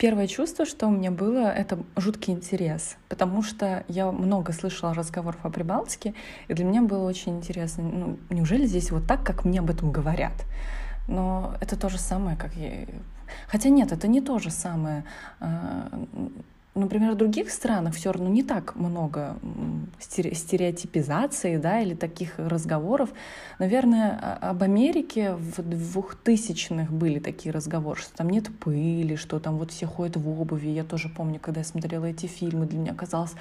Первое чувство, что у меня было, это жуткий интерес, потому что я много слышала разговоров о Прибалтике, и для меня было очень интересно, ну, неужели здесь вот так, как мне об этом говорят? Но это то же самое, как я... Хотя нет, это не то же самое. А, например, в других странах все равно не так много стереотипизации, да, или таких разговоров. Наверное, об Америке в 2000-х были такие разговоры, что там нет пыли, что там вот все ходят в обуви. Я тоже помню, когда я смотрела эти фильмы, для меня казалось,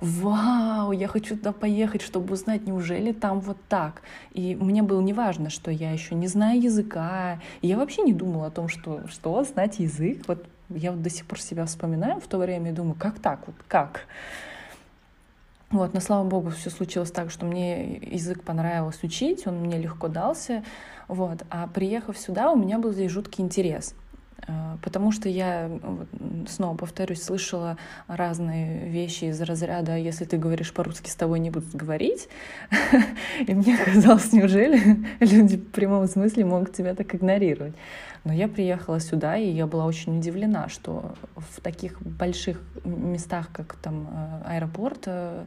вау, я хочу туда поехать, чтобы узнать, неужели там вот так. И мне было неважно, что я еще не знаю языка. И я вообще не думала о том, что, что знать язык, вот я вот до сих пор себя вспоминаю в то время и думаю, как так, вот как? Вот, но слава богу, все случилось так, что мне язык понравилось учить, он мне легко дался. Вот. А приехав сюда, у меня был здесь жуткий интерес. А, потому что я, снова повторюсь, слышала разные вещи из разряда «если ты говоришь по-русски, с тобой не будут говорить». И мне казалось, неужели люди в прямом смысле могут тебя так игнорировать? Но я приехала сюда, и я была очень удивлена, что в таких больших местах, как там э, аэропорт, э,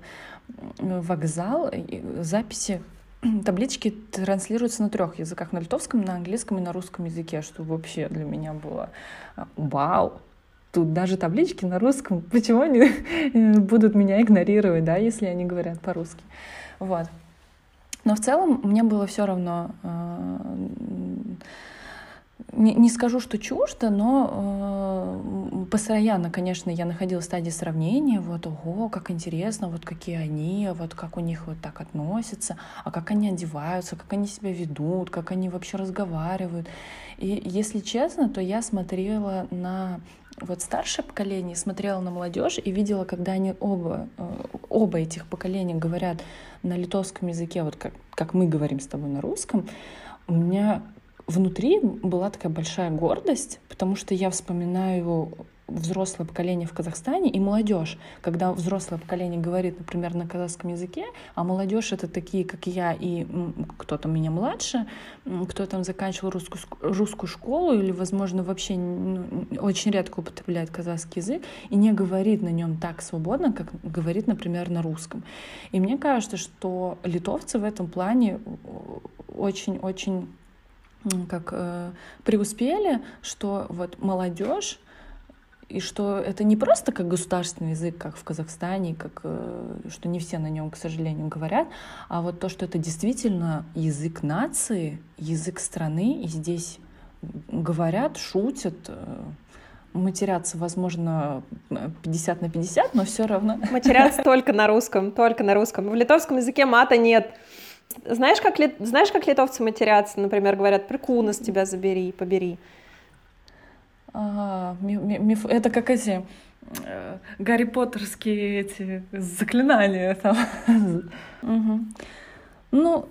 вокзал, записи таблички транслируются на трех языках, на литовском, на английском и на русском языке, что вообще для меня было э, вау. тут даже таблички на русском, почему они будут меня игнорировать, да, если они говорят по-русски. Вот. Но в целом мне было все равно э, не, не скажу, что чуждо, но э, постоянно, конечно, я находила стадии сравнения, вот, ого, как интересно, вот какие они, вот как у них вот так относятся, а как они одеваются, как они себя ведут, как они вообще разговаривают. И если честно, то я смотрела на вот старшее поколение, смотрела на молодежь и видела, когда они оба, э, оба этих поколения говорят на литовском языке, вот как, как мы говорим с тобой на русском, у меня внутри была такая большая гордость, потому что я вспоминаю взрослое поколение в Казахстане и молодежь. Когда взрослое поколение говорит, например, на казахском языке, а молодежь это такие, как я, и кто-то меня младше, кто там заканчивал русскую, русскую школу или, возможно, вообще ну, очень редко употребляет казахский язык и не говорит на нем так свободно, как говорит, например, на русском. И мне кажется, что литовцы в этом плане очень-очень как э, преуспели, что вот молодежь и что это не просто как государственный язык, как в Казахстане, как, э, что не все на нем, к сожалению, говорят, а вот то, что это действительно язык нации, язык страны, и здесь говорят, шутят, э, матерятся, возможно, 50 на 50, но все равно. Матерятся только на русском, только на русском. В литовском языке мата нет. Знаешь, как, ли, знаешь, как литовцы матерятся? Например, говорят, прикуна с тебя забери, побери. Ага, миф, это как эти э, Гарри Поттерские эти заклинания там. угу. Ну,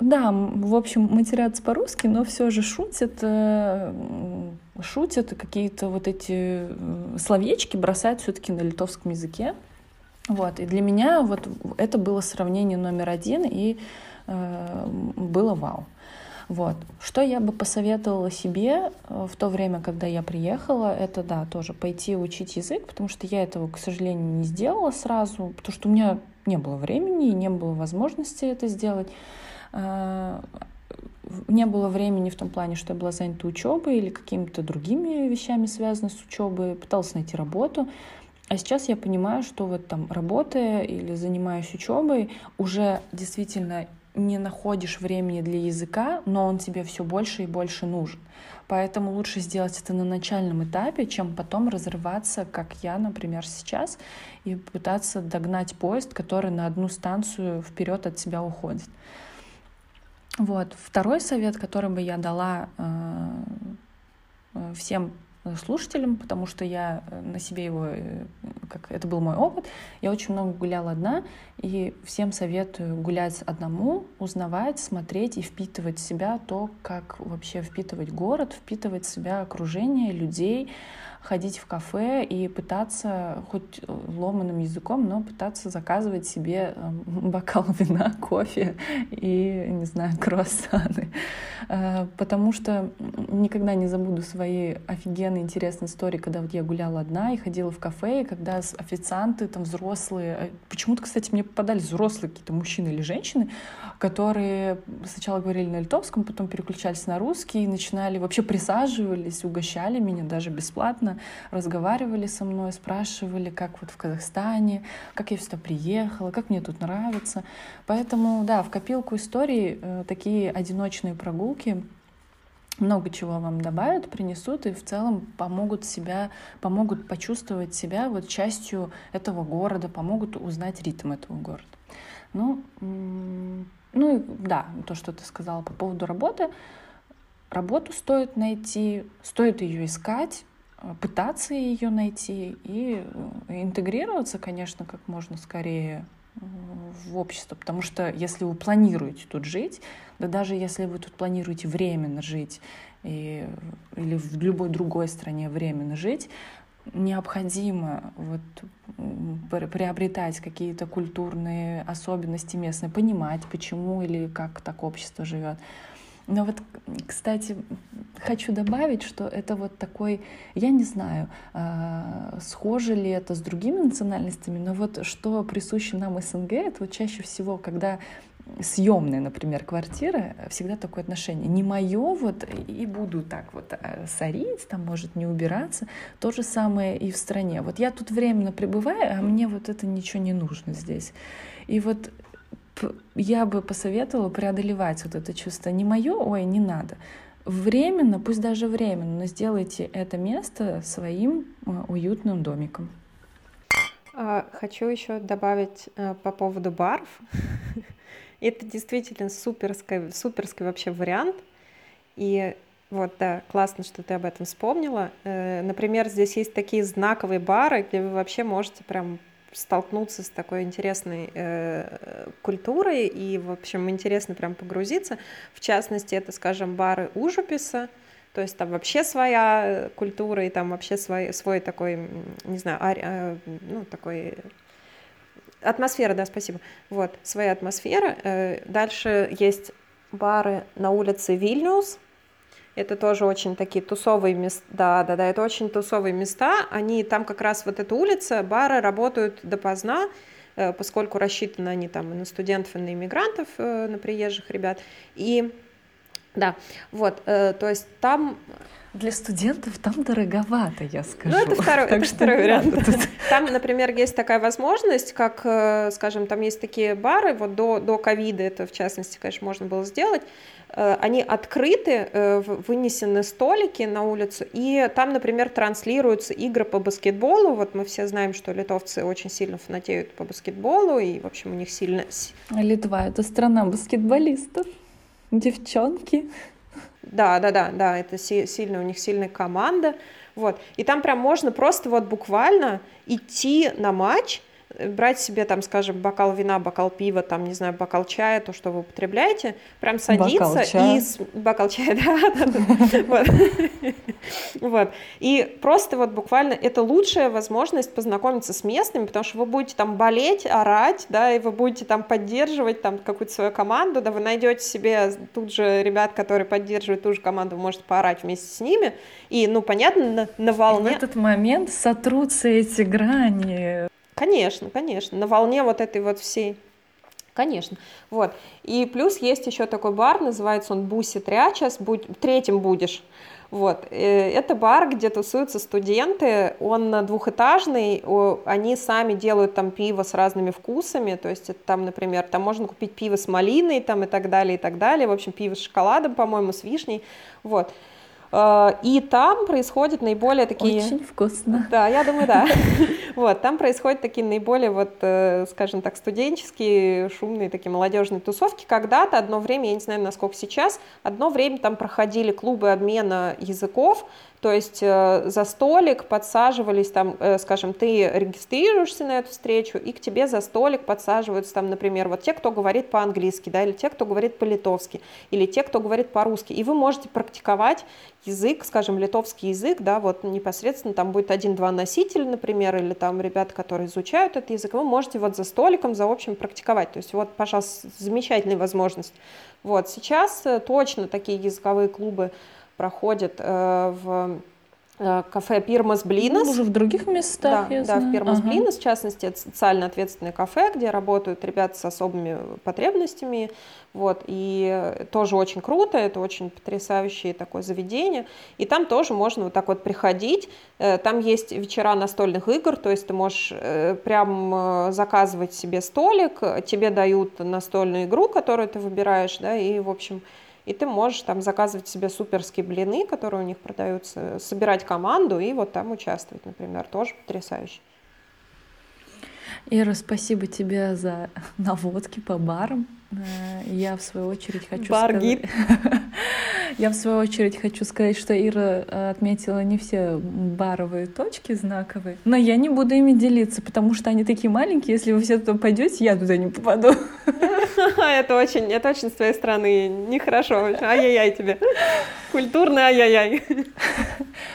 да, в общем, матерятся по-русски, но все же шутят, э, шутят какие-то вот эти э, словечки бросают все-таки на литовском языке. Вот, и для меня вот это было сравнение номер один, и было вау. Вот. Что я бы посоветовала себе э, в то время, когда я приехала, это, да, тоже пойти учить язык, потому что я этого, к сожалению, не сделала сразу, потому что у меня не было времени и не было возможности это сделать. Э, не было времени в том плане, что я была занята учебой или какими-то другими вещами, связанными с учебой, пыталась найти работу. А сейчас я понимаю, что вот там работая или занимаясь учебой, уже действительно не находишь времени для языка, но он тебе все больше и больше нужен. Поэтому лучше сделать это на начальном этапе, чем потом разрываться, как я, например, сейчас, и пытаться догнать поезд, который на одну станцию вперед от себя уходит. Вот. Второй совет, который бы я дала э, э всем слушателям, потому что я э, на себе его, э, как это был мой опыт, я очень много гуляла одна, и всем советую гулять одному, узнавать, смотреть и впитывать в себя то, как вообще впитывать город, впитывать в себя окружение людей, ходить в кафе и пытаться, хоть ломаным языком, но пытаться заказывать себе эм, бокал вина, кофе и, не знаю, круассаны. Э, потому что никогда не забуду свои офигенные интересные истории, когда вот я гуляла одна и ходила в кафе, и когда официанты там взрослые, э, почему-то, кстати, мне попадались взрослые какие-то мужчины или женщины, которые сначала говорили на литовском, потом переключались на русский и начинали, вообще присаживались, угощали меня даже бесплатно, разговаривали со мной, спрашивали, как вот в Казахстане, как я сюда приехала, как мне тут нравится. Поэтому, да, в копилку историй э, такие одиночные прогулки много чего вам добавят, принесут и в целом помогут себя, помогут почувствовать себя вот частью этого города, помогут узнать ритм этого города. Ну, ну и да, то, что ты сказала по поводу работы. Работу стоит найти, стоит ее искать, пытаться ее найти и э, интегрироваться, конечно, как можно скорее э, в общество, потому что если вы планируете тут жить, да даже если вы тут планируете временно жить и, или в любой другой стране временно жить, необходимо вот приобретать какие-то культурные особенности местные, понимать, почему или как так общество живет. Но вот, кстати, хочу добавить, что это вот такой, я не знаю, э, схоже ли это с другими национальностями, но вот что присуще нам СНГ, это вот чаще всего, когда съемная, например, квартира, всегда такое отношение. Не мое вот и буду так вот э, сорить, там может не убираться. То же самое и в стране. Вот я тут временно пребываю, а мне вот это ничего не нужно здесь. И вот я бы посоветовала преодолевать вот это чувство не мое, ой, не надо. Временно, пусть даже временно, но сделайте это место своим э, уютным домиком. А, хочу еще добавить э, по поводу баров. Это действительно суперский, суперский вообще вариант. И вот, да, классно, что ты об этом вспомнила. Э, например, здесь есть такие знаковые бары, где вы вообще можете прям столкнуться с такой интересной э, культурой и, в общем, интересно прям погрузиться. В частности, это, скажем, бары Ужуписа, то есть там вообще своя культура и там вообще свой, свой такой, не знаю, ари, э, ну, такой атмосфера, да, спасибо. Вот, своя атмосфера. Э, дальше есть бары на улице Вильнюс, это тоже очень такие тусовые места, да, да, да, это очень тусовые места. Они там как раз вот эта улица, бары работают допоздна, э, поскольку рассчитаны они там и на студентов, и на иммигрантов, э, на приезжих ребят. И да, вот, э, то есть там для студентов там дороговато, я скажу. Ну, это второй, это второй вариант. Там, например, есть такая возможность, как, скажем, там есть такие бары, вот до, до ковида это, в частности, конечно, можно было сделать, Э, они открыты, э, вынесены столики на улицу, и там, например, транслируются игры по баскетболу. Вот мы все знаем, что литовцы очень сильно фанатеют по баскетболу, и, в общем, у них сильно... Литва — это страна баскетболистов, девчонки. Да, да, да, да, это сильно, у них сильная команда. Вот. И там прям можно просто вот буквально идти на матч, брать себе, там, скажем, бокал вина, бокал пива, там, не знаю, бокал чая, то, что вы употребляете, прям садиться и... Бокал чая, да, Вот. И просто вот буквально это лучшая возможность познакомиться с местными, потому что вы будете там болеть, орать, да, и вы будете там поддерживать там какую-то свою команду, да, вы найдете себе тут же ребят, которые поддерживают ту же команду, вы можете поорать вместе с ними, и, ну, понятно, на, на волне... И в этот момент сотрутся эти грани Конечно, конечно, на волне вот этой вот всей Конечно. Вот. И плюс есть еще такой бар, называется он Буси Трячас, будь, третьим будешь. Вот. Э, это бар, где тусуются студенты, он двухэтажный, они сами делают там пиво с разными вкусами, то есть там, например, там можно купить пиво с малиной там и так далее, и так далее, в общем, пиво с шоколадом, по-моему, с вишней, вот. Э, и там происходят наиболее такие... Очень вкусно. Да, я думаю, да. Вот, там происходят такие наиболее, вот, э, скажем так, студенческие, шумные, такие молодежные тусовки. Когда-то, одно время, я не знаю, насколько сейчас, одно время там проходили клубы обмена языков, то есть э, за столик подсаживались там, э, скажем, ты регистрируешься на эту встречу, и к тебе за столик подсаживаются там, например, вот те, кто говорит по-английски, да, или те, кто говорит по-литовски, или те, кто говорит по-русски. И вы можете практиковать язык, скажем, литовский язык, да, вот непосредственно там будет один-два носителя, например, или там ребята, которые изучают этот язык, вы можете вот за столиком, за общим практиковать. То есть вот, пожалуйста, замечательная возможность. Вот сейчас э, точно такие языковые клубы проходит э, в э, кафе Пирмас Блинос. Уже в других местах, Да, я да знаю. в Пирмас ага. Блинос, в частности, это социально ответственное кафе, где работают ребята с особыми потребностями, вот, и тоже очень круто, это очень потрясающее такое заведение, и там тоже можно вот так вот приходить, э, там есть вечера настольных игр, то есть ты можешь прям заказывать себе столик, тебе дают настольную игру, которую ты выбираешь, да, и, в общем, и ты можешь там заказывать себе суперские блины, которые у них продаются, собирать команду и вот там участвовать, например, тоже потрясающе. Ира, спасибо тебе за наводки по барам. Э, я в свою очередь хочу Баргит. сказать... Я в свою очередь хочу сказать, что Ира э, отметила не все баровые точки знаковые, но я не буду ими делиться, потому что они такие маленькие, если вы все туда пойдете, я туда не попаду. Это очень, это очень с твоей стороны нехорошо. Ай-яй-яй тебе. Культурный ай-яй-яй.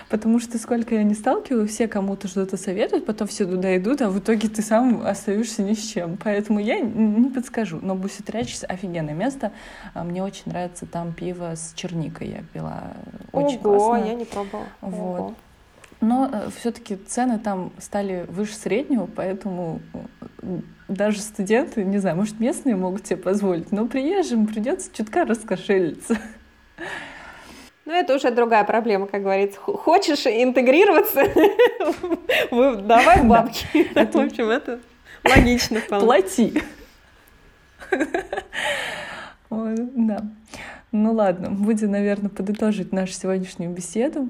Потому что сколько я не сталкиваю, все кому-то что-то советуют, потом все туда идут, а в итоге ты сам остаешься ни с чем. Поэтому я не подскажу. Но Буситряч офигенное место. А мне очень нравится там пиво с черникой я пила. Очень Ого, классно. я не пробовала. Вот. Ого. Но э, все-таки цены там стали выше среднего, поэтому даже студенты, не знаю, может, местные могут себе позволить, но приезжим придется чутка раскошелиться. Ну, это уже другая проблема, как говорится. Хочешь интегрироваться? Давай бабки. В общем, это логично. Плати. Да. Ну ладно, будем, наверное, подытожить нашу сегодняшнюю беседу.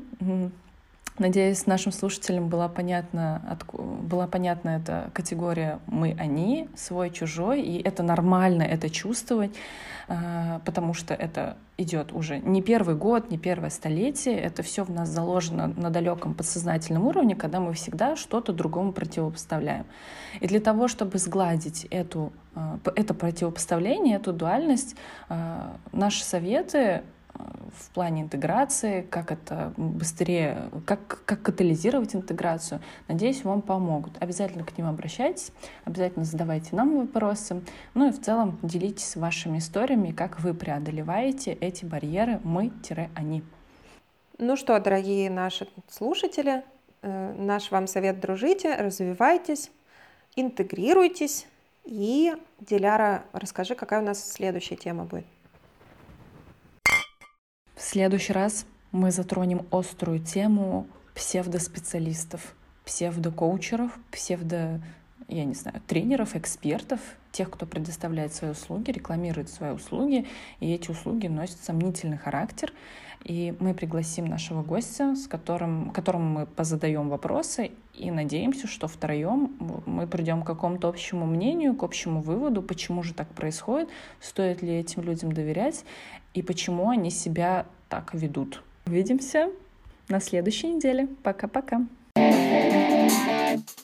Надеюсь, нашим слушателям была понятна, была понятна эта категория «мы-они», «свой-чужой», и это нормально это чувствовать, а, потому что это идет уже не первый год, не первое столетие, это все в нас заложено на далеком подсознательном уровне, когда мы всегда что-то другому противопоставляем. И для того, чтобы сгладить эту, а, это противопоставление, эту дуальность, а, наши советы в плане интеграции, как это быстрее, как, как катализировать интеграцию. Надеюсь, вам помогут. Обязательно к ним обращайтесь, обязательно задавайте нам вопросы. Ну и в целом делитесь вашими историями, как вы преодолеваете эти барьеры мы-они. Ну что, дорогие наши слушатели, э, наш вам совет дружите, развивайтесь, интегрируйтесь. И, Диляра, расскажи, какая у нас следующая тема будет. Следующий раз мы затронем острую тему псевдоспециалистов, псевдокоучеров, псевдо, я не знаю, тренеров, экспертов, тех, кто предоставляет свои услуги, рекламирует свои услуги, и эти услуги носят сомнительный характер. И мы пригласим нашего гостя, с которым, которому мы позадаем вопросы, и надеемся, что втроем мы придем к какому-то общему мнению, к общему выводу, почему же так происходит, стоит ли этим людям доверять, и почему они себя так ведут. Увидимся на следующей неделе. Пока-пока. thank you